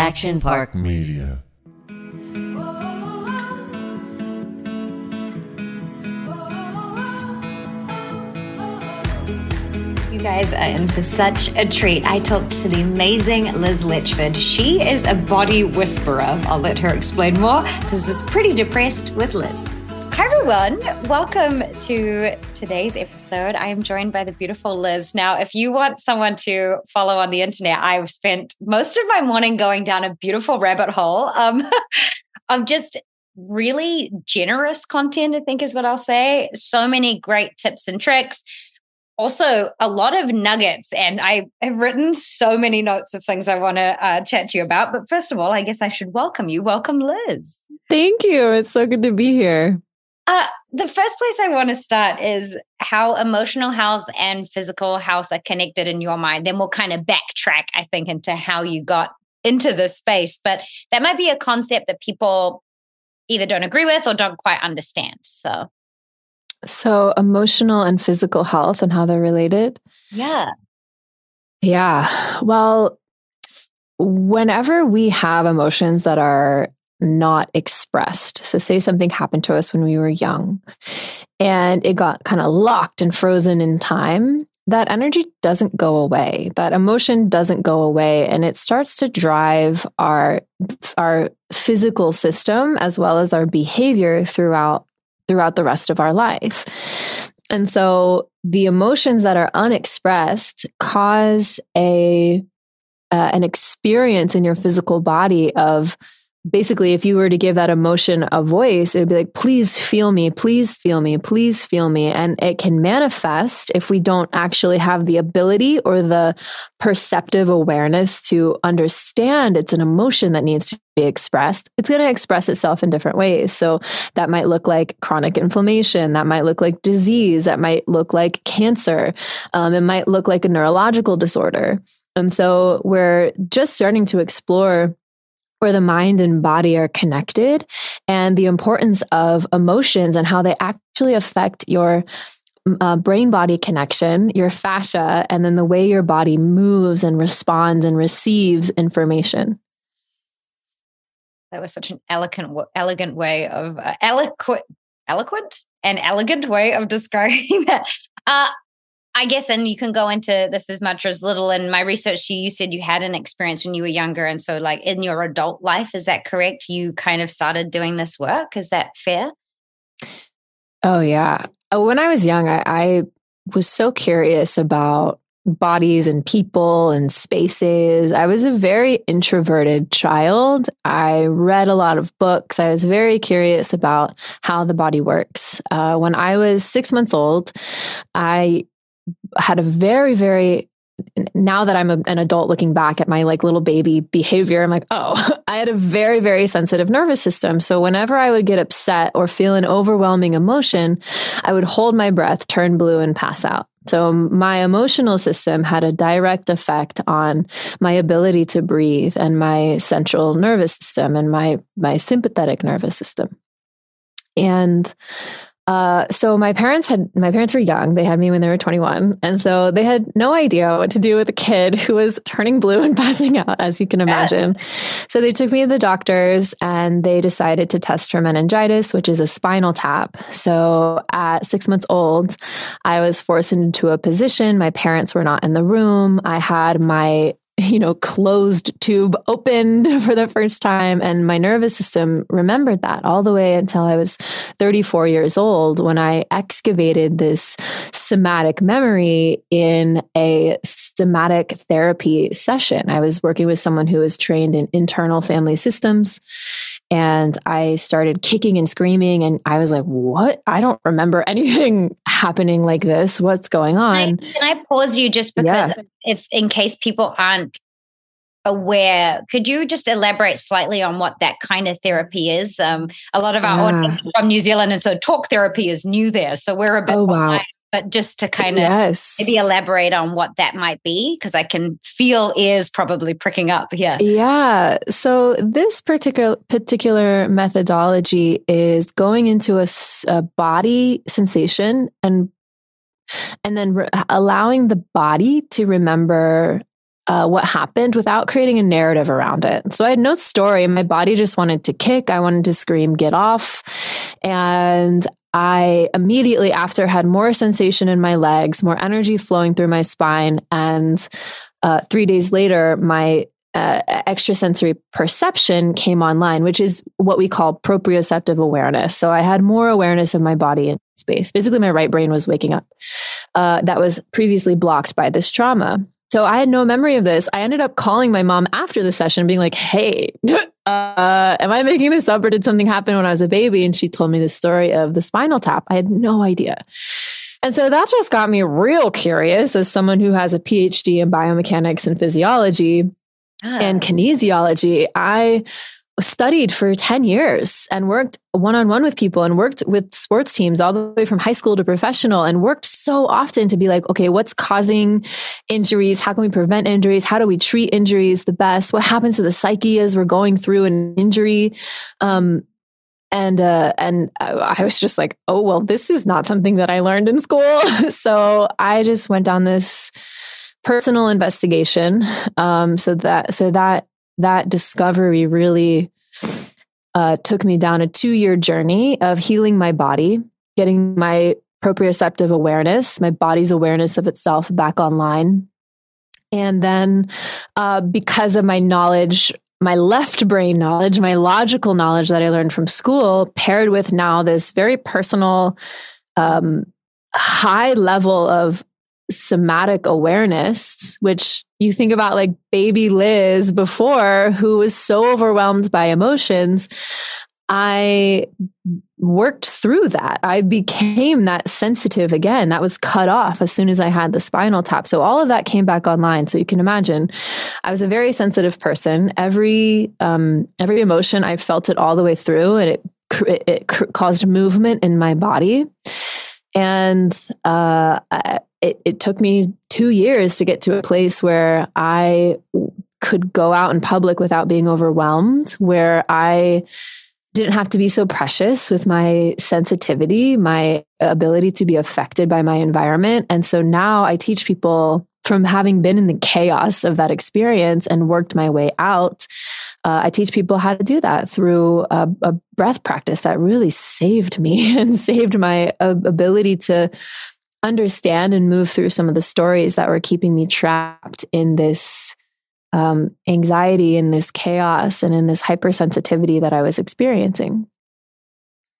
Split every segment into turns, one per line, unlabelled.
Action Park
Media.
You guys are in for such a treat. I talked to the amazing Liz Letchford. She is a body whisperer. I'll let her explain more. This is Pretty Depressed with Liz. Everyone. Welcome to today's episode. I am joined by the beautiful Liz. Now, if you want someone to follow on the internet, I've spent most of my morning going down a beautiful rabbit hole um, of just really generous content, I think is what I'll say. So many great tips and tricks also a lot of nuggets and i have written so many notes of things i want to uh, chat to you about but first of all i guess i should welcome you welcome liz
thank you it's so good to be here
uh, the first place i want to start is how emotional health and physical health are connected in your mind then we'll kind of backtrack i think into how you got into this space but that might be a concept that people either don't agree with or don't quite understand so
so, emotional and physical health and how they're related?
Yeah.
Yeah. Well, whenever we have emotions that are not expressed, so say something happened to us when we were young and it got kind of locked and frozen in time, that energy doesn't go away. That emotion doesn't go away and it starts to drive our our physical system as well as our behavior throughout throughout the rest of our life. And so the emotions that are unexpressed cause a uh, an experience in your physical body of basically if you were to give that emotion a voice it would be like please feel me please feel me please feel me. And it can manifest if we don't actually have the ability or the perceptive awareness to understand it's an emotion that needs to be expressed. It's going to express itself in different ways. So that might look like chronic inflammation that might look like disease that might look like cancer um, it might look like a neurological disorder. And so we're just starting to explore where the mind and body are connected and the importance of emotions and how they actually affect your uh, brain body connection, your fascia, and then the way your body moves and responds and receives information.
That was such an elegant, elegant way of uh, eloquent, eloquent, and elegant way of describing that. Uh, I guess, and you can go into this as much or as little. In my research, you said you had an experience when you were younger. And so, like in your adult life, is that correct? You kind of started doing this work. Is that fair?
Oh, yeah. Uh, when I was young, I, I was so curious about bodies and people and spaces. I was a very introverted child. I read a lot of books. I was very curious about how the body works. Uh, when I was six months old, I had a very, very now that I'm a, an adult looking back at my like little baby behavior, I'm like, oh, I had a very, very sensitive nervous system. So whenever I would get upset or feel an overwhelming emotion, I would hold my breath, turn blue, and pass out. So my emotional system had a direct effect on my ability to breathe and my central nervous system and my my sympathetic nervous system. And uh, so my parents had my parents were young. They had me when they were 21, and so they had no idea what to do with a kid who was turning blue and passing out, as you can imagine. So they took me to the doctors, and they decided to test for meningitis, which is a spinal tap. So at six months old, I was forced into a position. My parents were not in the room. I had my you know, closed tube opened for the first time. And my nervous system remembered that all the way until I was 34 years old when I excavated this somatic memory in a somatic therapy session. I was working with someone who was trained in internal family systems. And I started kicking and screaming. And I was like, what? I don't remember anything happening like this. What's going on?
Can I, can I pause you just because yeah. if, in case people aren't aware, could you just elaborate slightly on what that kind of therapy is? Um, a lot of our yeah. audience from New Zealand, and so talk therapy is new there. So we're a bit oh, wow but just to kind of yes. maybe elaborate on what that might be because i can feel ears probably pricking up yeah
yeah so this particular particular methodology is going into a, a body sensation and and then re- allowing the body to remember uh, what happened without creating a narrative around it. So I had no story. My body just wanted to kick. I wanted to scream, get off. And I immediately after had more sensation in my legs, more energy flowing through my spine. And uh, three days later, my uh, extrasensory perception came online, which is what we call proprioceptive awareness. So I had more awareness of my body in space. Basically, my right brain was waking up. Uh, that was previously blocked by this trauma. So I had no memory of this. I ended up calling my mom after the session, being like, "Hey, uh, am I making this up, or did something happen when I was a baby?" And she told me the story of the spinal tap. I had no idea. And so that just got me real curious as someone who has a PhD in biomechanics and physiology ah. and kinesiology. I studied for 10 years and worked one on one with people and worked with sports teams all the way from high school to professional and worked so often to be like, okay, what's causing injuries? How can we prevent injuries? How do we treat injuries the best? What happens to the psyche as we're going through an injury? Um, and uh, and I was just like, oh well, this is not something that I learned in school. so I just went down this personal investigation. Um, so that so that that discovery really uh, took me down a two year journey of healing my body, getting my proprioceptive awareness, my body's awareness of itself back online. And then, uh, because of my knowledge, my left brain knowledge, my logical knowledge that I learned from school, paired with now this very personal, um, high level of somatic awareness, which you think about like baby Liz before, who was so overwhelmed by emotions. I worked through that. I became that sensitive again. That was cut off as soon as I had the spinal tap. So all of that came back online. So you can imagine, I was a very sensitive person. Every um, every emotion, I felt it all the way through, and it it, it caused movement in my body. And uh, it, it took me two years to get to a place where I could go out in public without being overwhelmed, where I didn't have to be so precious with my sensitivity, my ability to be affected by my environment. And so now I teach people from having been in the chaos of that experience and worked my way out. Uh, I teach people how to do that through a, a breath practice that really saved me and saved my uh, ability to understand and move through some of the stories that were keeping me trapped in this um, anxiety, in this chaos, and in this hypersensitivity that I was experiencing.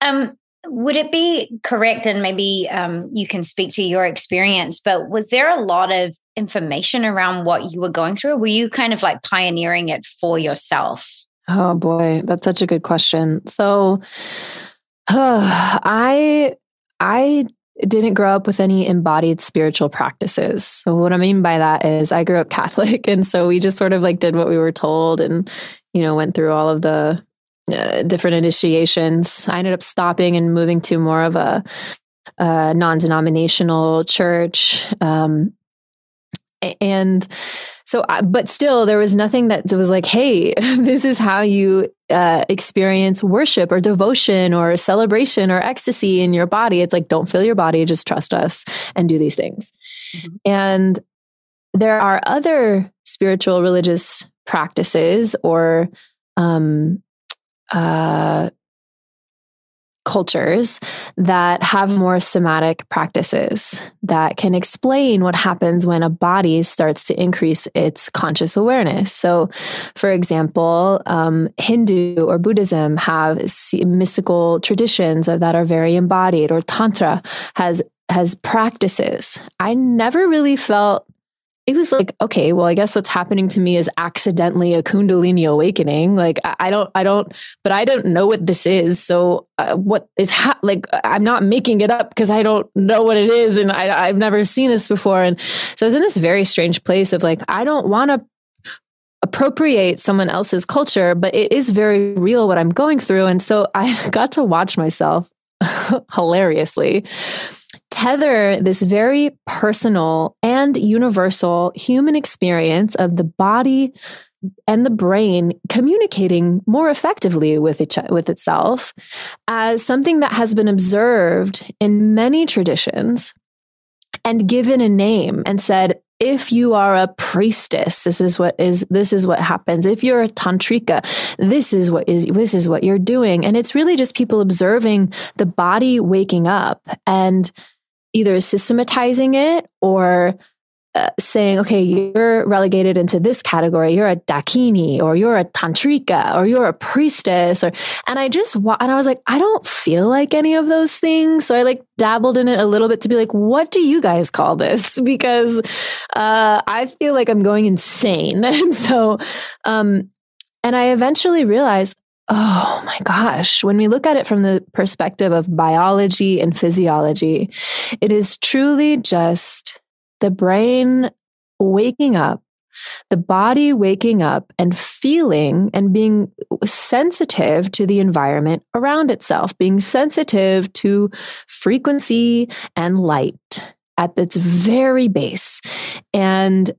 Um, would it be correct, and maybe um, you can speak to your experience, but was there a lot of information around what you were going through? Were you kind of like pioneering it for yourself?
Oh boy, that's such a good question. So, uh, I I didn't grow up with any embodied spiritual practices. So what I mean by that is I grew up Catholic and so we just sort of like did what we were told and you know went through all of the uh, different initiations. I ended up stopping and moving to more of a, a non-denominational church um, and so but still there was nothing that was like hey this is how you uh, experience worship or devotion or celebration or ecstasy in your body it's like don't feel your body just trust us and do these things mm-hmm. and there are other spiritual religious practices or um, uh, cultures that have more somatic practices that can explain what happens when a body starts to increase its conscious awareness. So, for example, um, Hindu or Buddhism have mystical traditions that are very embodied, or Tantra has has practices. I never really felt it was like, okay, well, I guess what's happening to me is accidentally a Kundalini awakening. Like, I, don't, I don't, but I don't know what this is. So, uh, what is ha- like, I'm not making it up because I don't know what it is. And I, I've never seen this before. And so I was in this very strange place of like, I don't want to appropriate someone else's culture, but it is very real what I'm going through. And so I got to watch myself hilariously tether this very personal and universal human experience of the body and the brain communicating more effectively with each with itself as something that has been observed in many traditions and given a name and said if you are a priestess, this is what is this is what happens. If you're a tantrika, this is what is this is what you're doing. And it's really just people observing the body waking up and either systematizing it or uh, saying, okay, you're relegated into this category. You're a dakini or you're a tantrika or you're a priestess. Or, and I just, and I was like, I don't feel like any of those things. So I like dabbled in it a little bit to be like, what do you guys call this? Because uh, I feel like I'm going insane. and so, um, and I eventually realized, oh my gosh, when we look at it from the perspective of biology and physiology, it is truly just the brain waking up, the body waking up and feeling and being sensitive to the environment around itself, being sensitive to frequency and light at its very base. And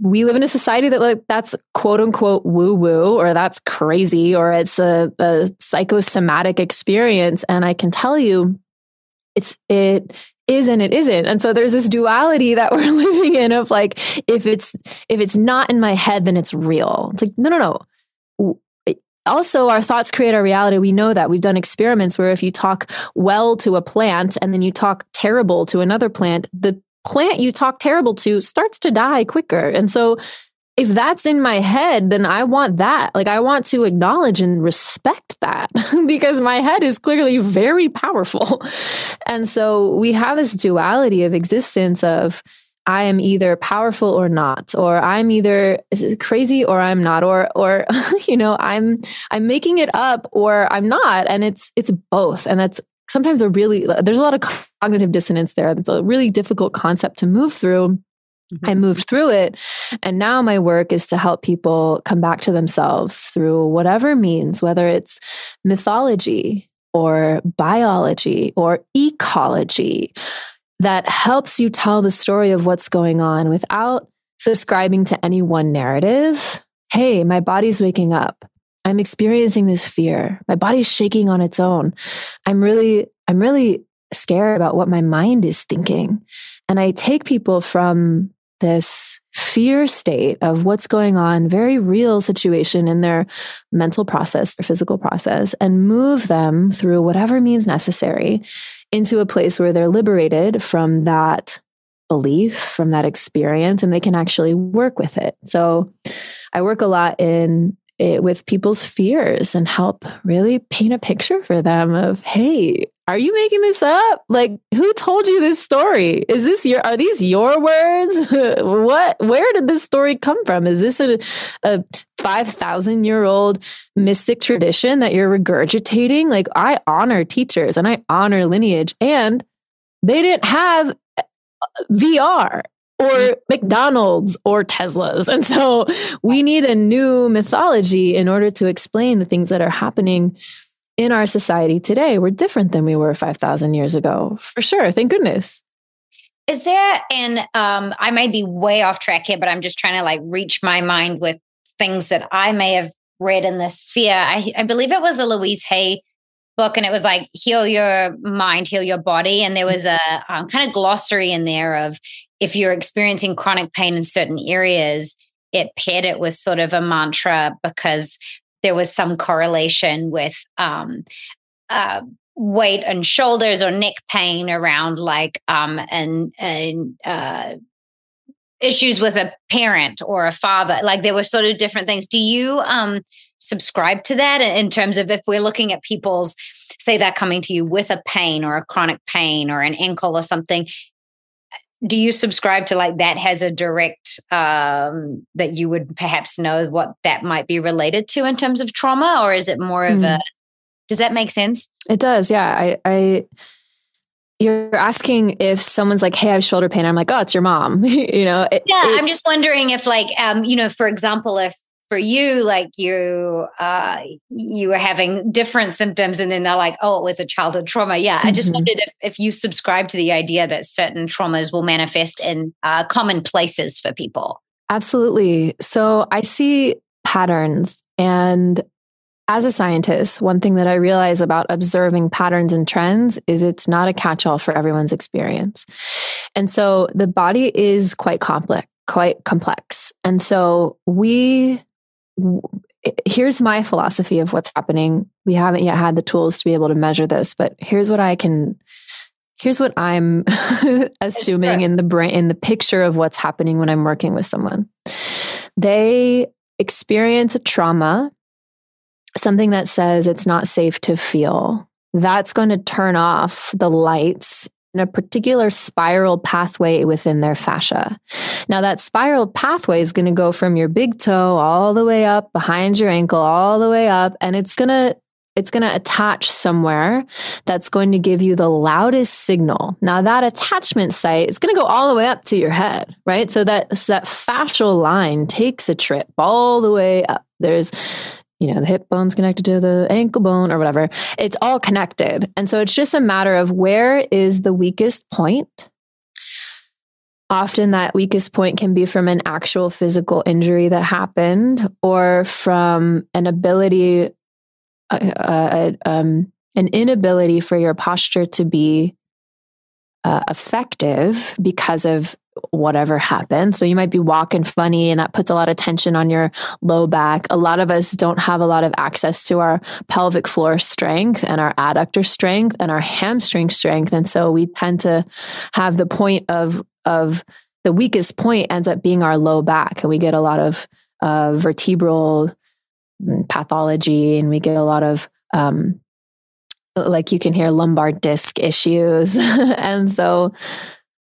we live in a society that like that's quote unquote woo woo or that's crazy or it's a, a psychosomatic experience and i can tell you it's it is and it isn't. And so there's this duality that we're living in of like, if it's if it's not in my head, then it's real. It's like, no, no, no. Also, our thoughts create our reality. We know that. We've done experiments where if you talk well to a plant and then you talk terrible to another plant, the plant you talk terrible to starts to die quicker. And so if that's in my head, then I want that. Like, I want to acknowledge and respect that because my head is clearly very powerful. And so we have this duality of existence of, I am either powerful or not, or I'm either crazy or I'm not, or or you know I'm I'm making it up or I'm not, and it's it's both, and that's sometimes a really there's a lot of cognitive dissonance there. That's a really difficult concept to move through. Mm-hmm. I moved through it. And now my work is to help people come back to themselves through whatever means, whether it's mythology or biology or ecology that helps you tell the story of what's going on without subscribing to any one narrative. Hey, my body's waking up. I'm experiencing this fear. My body's shaking on its own. I'm really, I'm really scared about what my mind is thinking. And I take people from this fear state of what's going on, very real situation in their mental process, their physical process, and move them through whatever means necessary into a place where they're liberated from that belief, from that experience, and they can actually work with it. So I work a lot in it with people's fears and help really paint a picture for them of, hey, are you making this up? Like, who told you this story? Is this your, are these your words? what, where did this story come from? Is this a, a 5,000 year old mystic tradition that you're regurgitating? Like, I honor teachers and I honor lineage, and they didn't have VR or. McDonald's or Teslas. And so we need a new mythology in order to explain the things that are happening in our society today. We're different than we were 5,000 years ago, for sure. Thank goodness.
Is there, and um, I may be way off track here, but I'm just trying to like reach my mind with things that I may have read in this sphere. I, I believe it was a Louise Hay book and it was like heal your mind heal your body. And there was a um, kind of glossary in there of if you're experiencing chronic pain in certain areas it paired it with sort of a mantra because there was some correlation with um, uh, weight and shoulders or neck pain around like um, and and uh, issues with a parent or a father. Like there were sort of different things. Do you um subscribe to that in terms of if we're looking at people's say that coming to you with a pain or a chronic pain or an ankle or something do you subscribe to like that has a direct um that you would perhaps know what that might be related to in terms of trauma or is it more of mm. a does that make sense
it does yeah i i you're asking if someone's like, "Hey, I have shoulder pain." I'm like, "Oh, it's your mom." you know.
It, yeah, I'm just wondering if, like, um, you know, for example, if for you like you uh you were having different symptoms and then they're like oh it was a childhood trauma yeah mm-hmm. i just mm-hmm. wondered if, if you subscribe to the idea that certain traumas will manifest in uh, common places for people
absolutely so i see patterns and as a scientist, one thing that I realize about observing patterns and trends is it's not a catch all for everyone's experience. And so the body is quite complex, quite complex. And so we here's my philosophy of what's happening. We haven't yet had the tools to be able to measure this, but here's what I can here's what I'm assuming in the brain in the picture of what's happening when I'm working with someone. They experience a trauma, something that says it's not safe to feel. That's going to turn off the lights in a particular spiral pathway within their fascia. Now, that spiral pathway is going to go from your big toe all the way up behind your ankle, all the way up, and it's going to it's going to attach somewhere that's going to give you the loudest signal. Now that attachment site is going to go all the way up to your head, right? So that so that fascial line takes a trip all the way up. There's you know, the hip bone's connected to the ankle bone or whatever. It's all connected. And so it's just a matter of where is the weakest point. Often that weakest point can be from an actual physical injury that happened or from an ability, uh, uh, um, an inability for your posture to be uh, effective because of whatever happened. So you might be walking funny and that puts a lot of tension on your low back. A lot of us don't have a lot of access to our pelvic floor strength and our adductor strength and our hamstring strength. And so we tend to have the point of, of the weakest point ends up being our low back. And we get a lot of uh, vertebral mm, pathology and we get a lot of, um, like you can hear lumbar disc issues. and so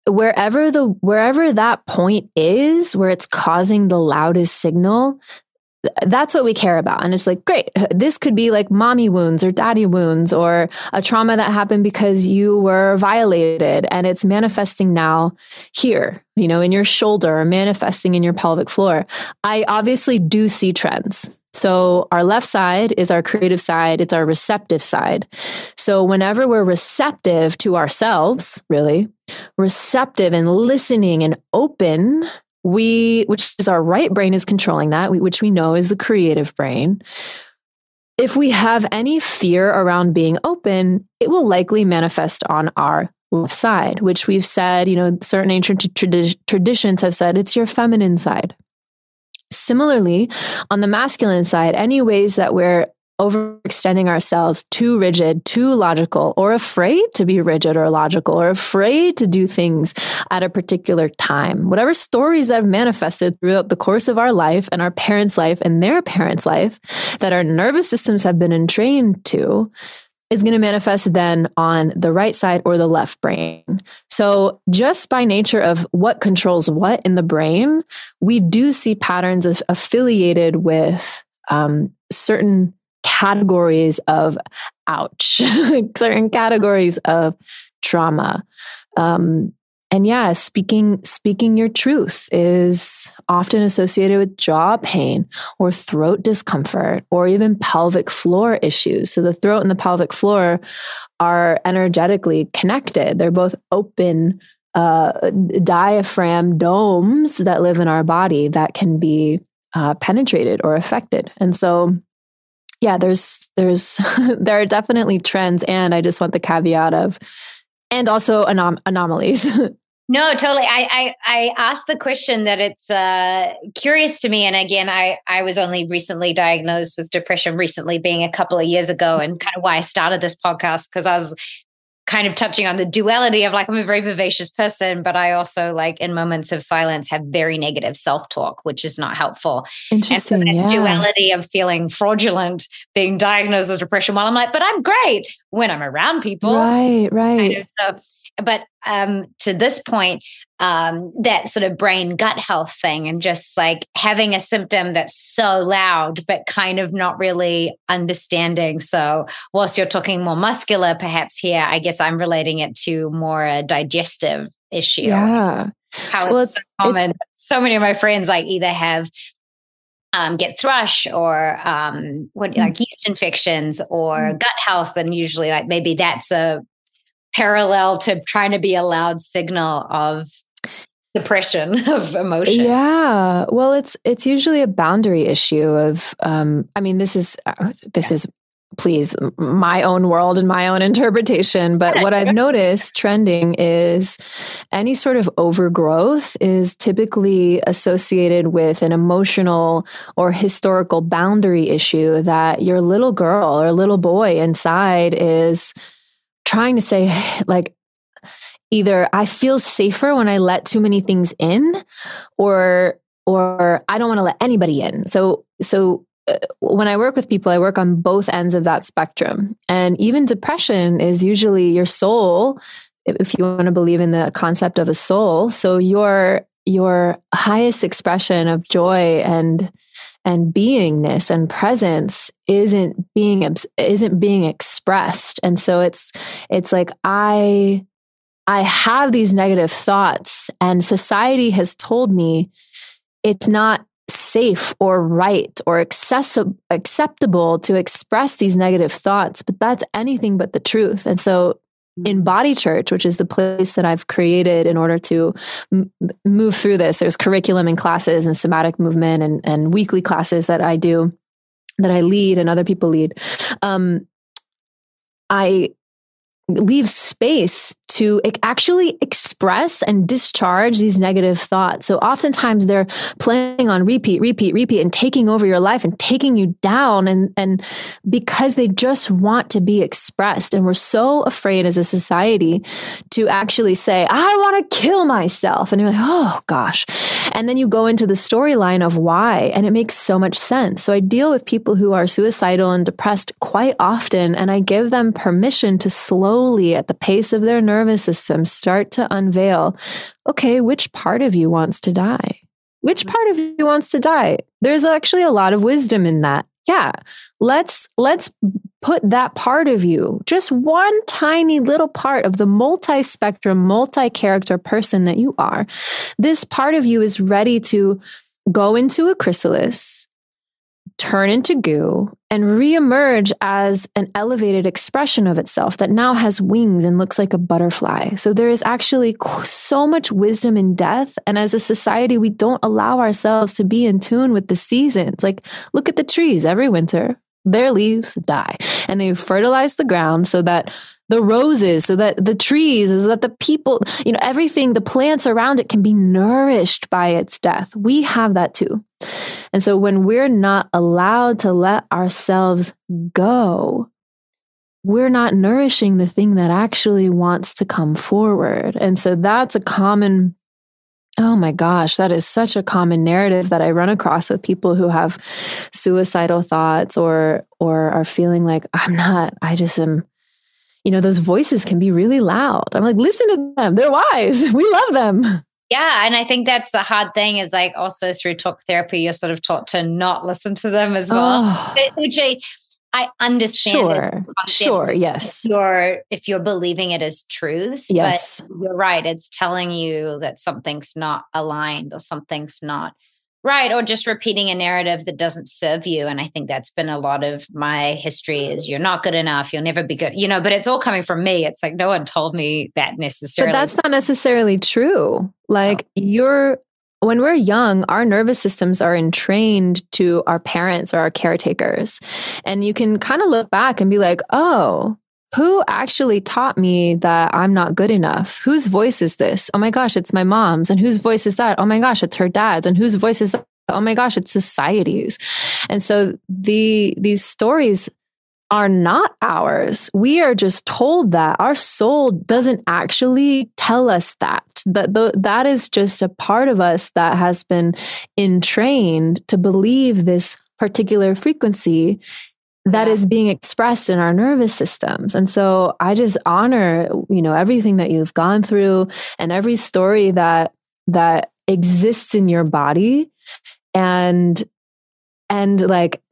wherever the wherever that point is where it's causing the loudest signal that's what we care about. And it's like, great, this could be like mommy wounds or daddy wounds or a trauma that happened because you were violated and it's manifesting now here, you know, in your shoulder manifesting in your pelvic floor. I obviously do see trends. So, our left side is our creative side, it's our receptive side. So, whenever we're receptive to ourselves, really, receptive and listening and open we which is our right brain is controlling that which we know is the creative brain. If we have any fear around being open it will likely manifest on our left side which we've said you know certain ancient tradi- traditions have said it's your feminine side. Similarly, on the masculine side, any ways that we're overextending ourselves too rigid, too logical, or afraid to be rigid or logical, or afraid to do things at a particular time. Whatever stories that have manifested throughout the course of our life and our parents' life and their parents' life that our nervous systems have been entrained to is going to manifest then on the right side or the left brain. So, just by nature of what controls what in the brain, we do see patterns affiliated with um, certain categories of ouch, certain categories of trauma. Um, and yeah, speaking speaking your truth is often associated with jaw pain or throat discomfort or even pelvic floor issues. So the throat and the pelvic floor are energetically connected. They're both open uh, diaphragm domes that live in our body that can be uh, penetrated or affected. And so yeah, there's there's there are definitely trends, and I just want the caveat of and also anom- anomalies.
No, totally. I, I I asked the question that it's uh, curious to me, and again, I I was only recently diagnosed with depression, recently being a couple of years ago, and kind of why I started this podcast because I was kind of touching on the duality of like I'm a very vivacious person, but I also like in moments of silence have very negative self-talk, which is not helpful.
Interesting.
And so
yeah.
duality of feeling fraudulent, being diagnosed with depression while I'm like, but I'm great when I'm around people.
Right, right.
Kind of, so but um, to this point, um, that sort of brain gut health thing, and just like having a symptom that's so loud, but kind of not really understanding. So, whilst you're talking more muscular, perhaps here, I guess I'm relating it to more a digestive issue.
Yeah.
How well, it's, it's so common. It's, so many of my friends like either have um, get thrush or um, what like yeast infections or mm. gut health, and usually like maybe that's a parallel to trying to be a loud signal of depression of emotion.
Yeah. Well it's it's usually a boundary issue of um i mean this is uh, this yeah. is please my own world and my own interpretation but what i've noticed trending is any sort of overgrowth is typically associated with an emotional or historical boundary issue that your little girl or little boy inside is trying to say like either i feel safer when i let too many things in or or i don't want to let anybody in so so uh, when I work with people, I work on both ends of that spectrum. And even depression is usually your soul, if you want to believe in the concept of a soul. So your your highest expression of joy and and beingness and presence isn't being isn't being expressed and so it's it's like i i have these negative thoughts and society has told me it's not safe or right or accessible acceptable to express these negative thoughts but that's anything but the truth and so in mm-hmm. body church which is the place that i've created in order to m- move through this there's curriculum and classes and somatic movement and, and weekly classes that i do that i lead and other people lead um, i leave space to actually express and discharge these negative thoughts. So oftentimes they're playing on repeat, repeat, repeat and taking over your life and taking you down and and because they just want to be expressed and we're so afraid as a society to actually say I want to kill myself and you're like oh gosh. And then you go into the storyline of why and it makes so much sense. So I deal with people who are suicidal and depressed quite often and I give them permission to slowly at the pace of their nervous system start to unveil okay, which part of you wants to die? Which part of you wants to die? There's actually a lot of wisdom in that. Yeah. Let's let's put that part of you, just one tiny little part of the multi-spectrum, multi-character person that you are. This part of you is ready to go into a chrysalis, turn into goo and reemerge as an elevated expression of itself that now has wings and looks like a butterfly. So there is actually so much wisdom in death. And as a society, we don't allow ourselves to be in tune with the seasons. Like, look at the trees every winter, their leaves die. And they fertilize the ground so that the roses so that the trees so that the people you know everything the plants around it can be nourished by its death. We have that too. And so when we're not allowed to let ourselves go we're not nourishing the thing that actually wants to come forward. And so that's a common Oh my gosh, that is such a common narrative that I run across with people who have suicidal thoughts or or are feeling like I'm not I just am you know, those voices can be really loud. I'm like, listen to them. They're wise. We love them.
Yeah. And I think that's the hard thing is like also through talk therapy, you're sort of taught to not listen to them as well. Oh. Which I, I understand.
Sure. Sure. Yes.
If you're, if you're believing it as truths.
Yes.
you're right. It's telling you that something's not aligned or something's not Right. Or just repeating a narrative that doesn't serve you. And I think that's been a lot of my history is you're not good enough. You'll never be good, you know, but it's all coming from me. It's like no one told me that necessarily.
But that's not necessarily true. Like oh. you're, when we're young, our nervous systems are entrained to our parents or our caretakers. And you can kind of look back and be like, oh, who actually taught me that I'm not good enough? Whose voice is this? Oh my gosh, it's my mom's. And whose voice is that? Oh my gosh, it's her dad's. And whose voice is that? Oh my gosh, it's society's. And so the these stories are not ours. We are just told that our soul doesn't actually tell us that. That the, that is just a part of us that has been entrained to believe this particular frequency that yeah. is being expressed in our nervous systems. And so I just honor, you know, everything that you've gone through and every story that that exists in your body and and like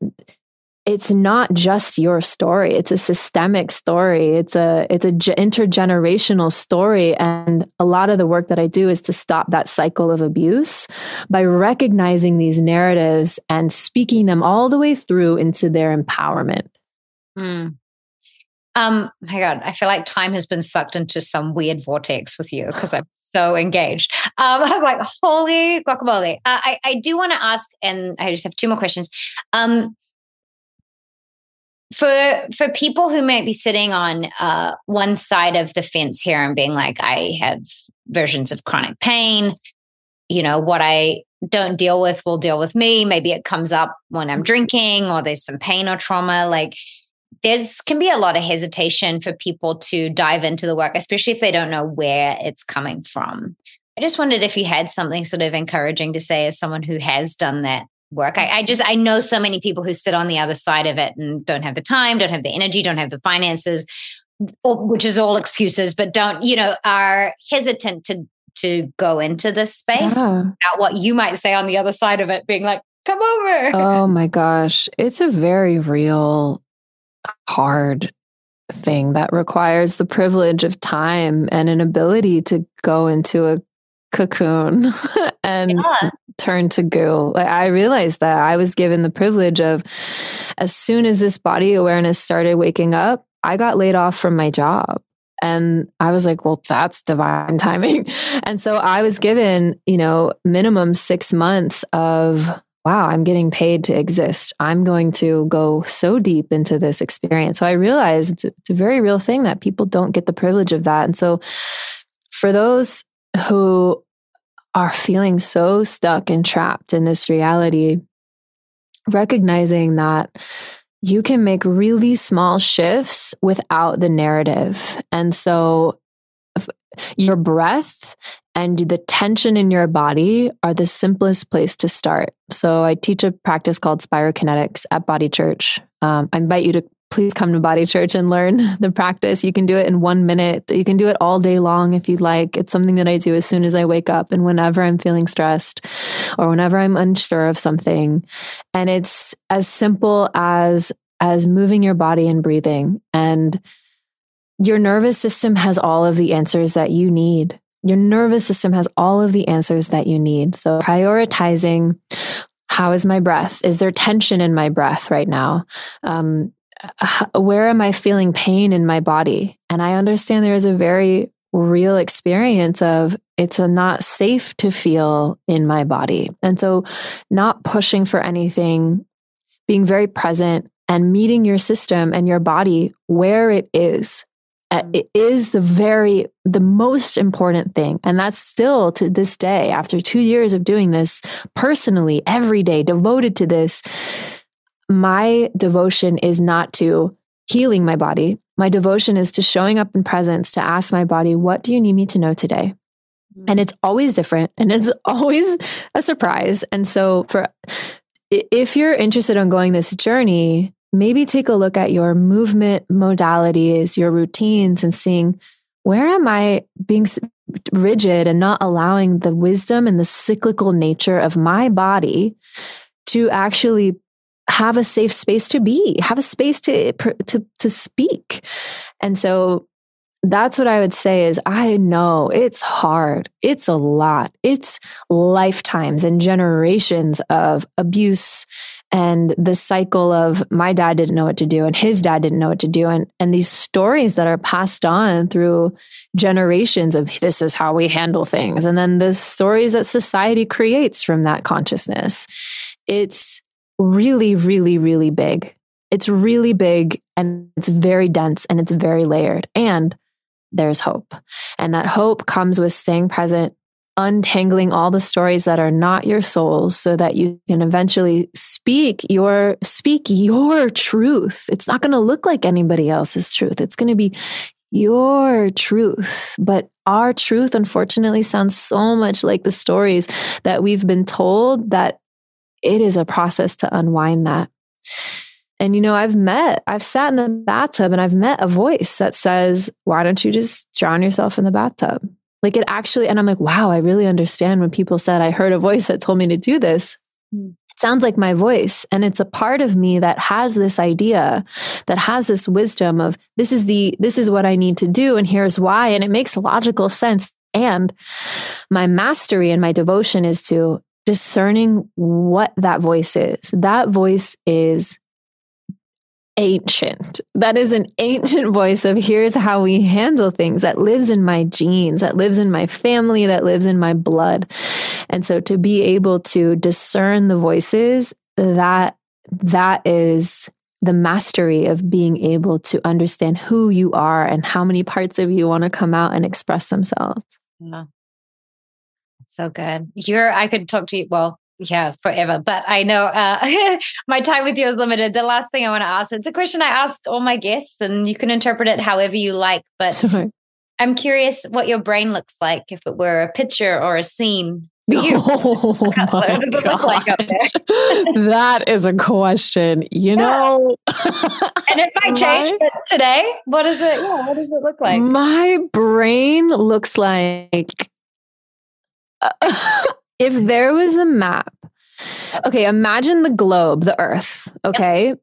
it's not just your story it's a systemic story it's a it's a intergenerational story and a lot of the work that i do is to stop that cycle of abuse by recognizing these narratives and speaking them all the way through into their empowerment
mm. Um, my God, I feel like time has been sucked into some weird vortex with you because I'm so engaged. Um, I was like, holy guacamole. Uh, I, I do want to ask, and I just have two more questions. Um, for for people who might be sitting on uh, one side of the fence here and being like, I have versions of chronic pain. You know what I don't deal with will deal with me. Maybe it comes up when I'm drinking, or there's some pain or trauma. Like there's can be a lot of hesitation for people to dive into the work, especially if they don't know where it's coming from. I just wondered if you had something sort of encouraging to say as someone who has done that work. I, I, just I know so many people who sit on the other side of it and don't have the time, don't have the energy, don't have the finances, which is all excuses, but don't you know are hesitant to to go into this space yeah. about what you might say on the other side of it, being like, "Come over."
Oh my gosh, it's a very real, hard thing that requires the privilege of time and an ability to go into a cocoon and yeah. turn to goo. Like I realized that I was given the privilege of as soon as this body awareness started waking up, I got laid off from my job. And I was like, well, that's divine timing. And so I was given, you know, minimum six months of, wow, I'm getting paid to exist. I'm going to go so deep into this experience. So I realized it's it's a very real thing that people don't get the privilege of that. And so for those who are feeling so stuck and trapped in this reality, recognizing that you can make really small shifts without the narrative. And so your breath and the tension in your body are the simplest place to start. So I teach a practice called spirokinetics at Body Church. Um, I invite you to please come to Body Church and learn the practice. You can do it in one minute. You can do it all day long if you'd like. It's something that I do as soon as I wake up and whenever I'm feeling stressed or whenever I'm unsure of something. And it's as simple as as moving your body and breathing. And your nervous system has all of the answers that you need. Your nervous system has all of the answers that you need. So prioritizing how is my breath? Is there tension in my breath right now? Um, where am I feeling pain in my body? And I understand there is a very real experience of it's not safe to feel in my body. And so, not pushing for anything, being very present and meeting your system and your body where it is. Uh, mm. It is the very, the most important thing. And that's still to this day, after two years of doing this personally, every day, devoted to this my devotion is not to healing my body. My devotion is to showing up in presence to ask my body, what do you need me to know today? And it's always different and it's always a surprise. And so for if you're interested in going this journey, maybe take a look at your movement modalities, your routines and seeing where am I being rigid and not allowing the wisdom and the cyclical nature of my body to actually have a safe space to be, have a space to to to speak. And so that's what I would say is I know it's hard. It's a lot. It's lifetimes and generations of abuse and the cycle of my dad didn't know what to do and his dad didn't know what to do and and these stories that are passed on through generations of this is how we handle things and then the stories that society creates from that consciousness. It's really, really, really big. It's really big and it's very dense and it's very layered. And there's hope. And that hope comes with staying present, untangling all the stories that are not your souls so that you can eventually speak your speak your truth. It's not going to look like anybody else's truth. It's going to be your truth. But our truth, unfortunately, sounds so much like the stories that we've been told that it is a process to unwind that. And, you know, I've met, I've sat in the bathtub and I've met a voice that says, why don't you just drown yourself in the bathtub? Like it actually, and I'm like, wow, I really understand when people said, I heard a voice that told me to do this. Mm. It sounds like my voice. And it's a part of me that has this idea, that has this wisdom of this is the, this is what I need to do. And here's why. And it makes logical sense. And my mastery and my devotion is to discerning what that voice is. That voice is ancient. That is an ancient voice of here's how we handle things that lives in my genes, that lives in my family, that lives in my blood. And so to be able to discern the voices that that is the mastery of being able to understand who you are and how many parts of you want to come out and express themselves.
Yeah. So good. You're, I could talk to you, well, yeah, forever. But I know uh, my time with you is limited. The last thing I want to ask, it's a question I ask all my guests, and you can interpret it however you like. But sure. I'm curious what your brain looks like if it were a picture or a scene
Oh my like that is a question. You yeah. know,
and it might change. My, today, what is it? Yeah, what does it look like?
My brain looks like if there was a map. Okay, imagine the globe, the Earth. Okay, yep.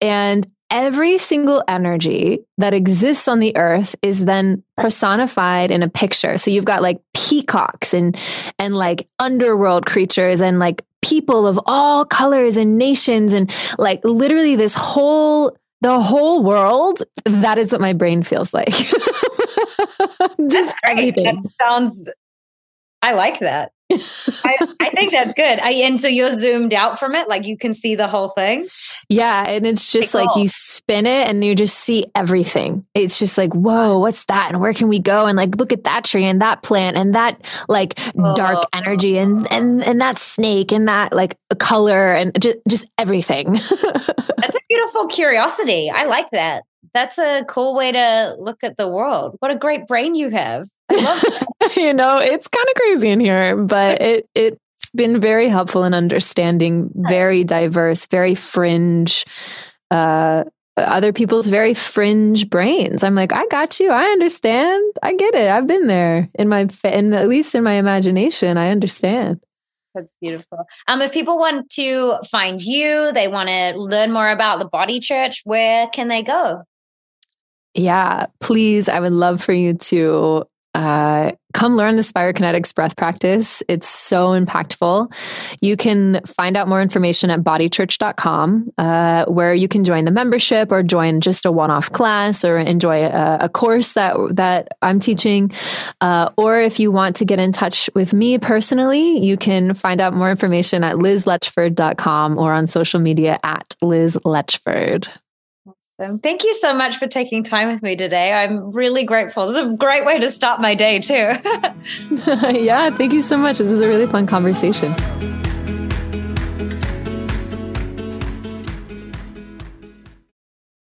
and every single energy that exists on the earth is then personified in a picture. So you've got like peacocks and and like underworld creatures and like people of all colors and nations and like literally this whole the whole world that is what my brain feels like
just everything that sounds i like that I, I, think that's good. I, and so you're zoomed out from it, like you can see the whole thing.
Yeah, and it's just like you spin it and you just see everything. It's just like, whoa, what's that? And where can we go? And like, look at that tree and that plant and that like oh. dark energy and and and that snake and that like color and just just everything.
that's a beautiful curiosity. I like that that's a cool way to look at the world. What a great brain you have. I love
you know, it's kind of crazy in here, but it it's been very helpful in understanding very diverse, very fringe uh other people's very fringe brains. I'm like, I got you. I understand. I get it. I've been there in my, and at least in my imagination, I understand.
That's beautiful. Um, if people want to find you, they want to learn more about the Body Church, where can they go?
Yeah, please. I would love for you to uh, come learn the Spirokinetics breath practice. It's so impactful. You can find out more information at bodychurch.com, uh, where you can join the membership or join just a one off class or enjoy a, a, course that, that I'm teaching. Uh, or if you want to get in touch with me personally, you can find out more information at lizletchford.com or on social media at Liz Letchford.
Awesome. Thank you so much for taking time with me today. I'm really grateful. This is a great way to start my day, too.
yeah, thank you so much. This is a really fun conversation.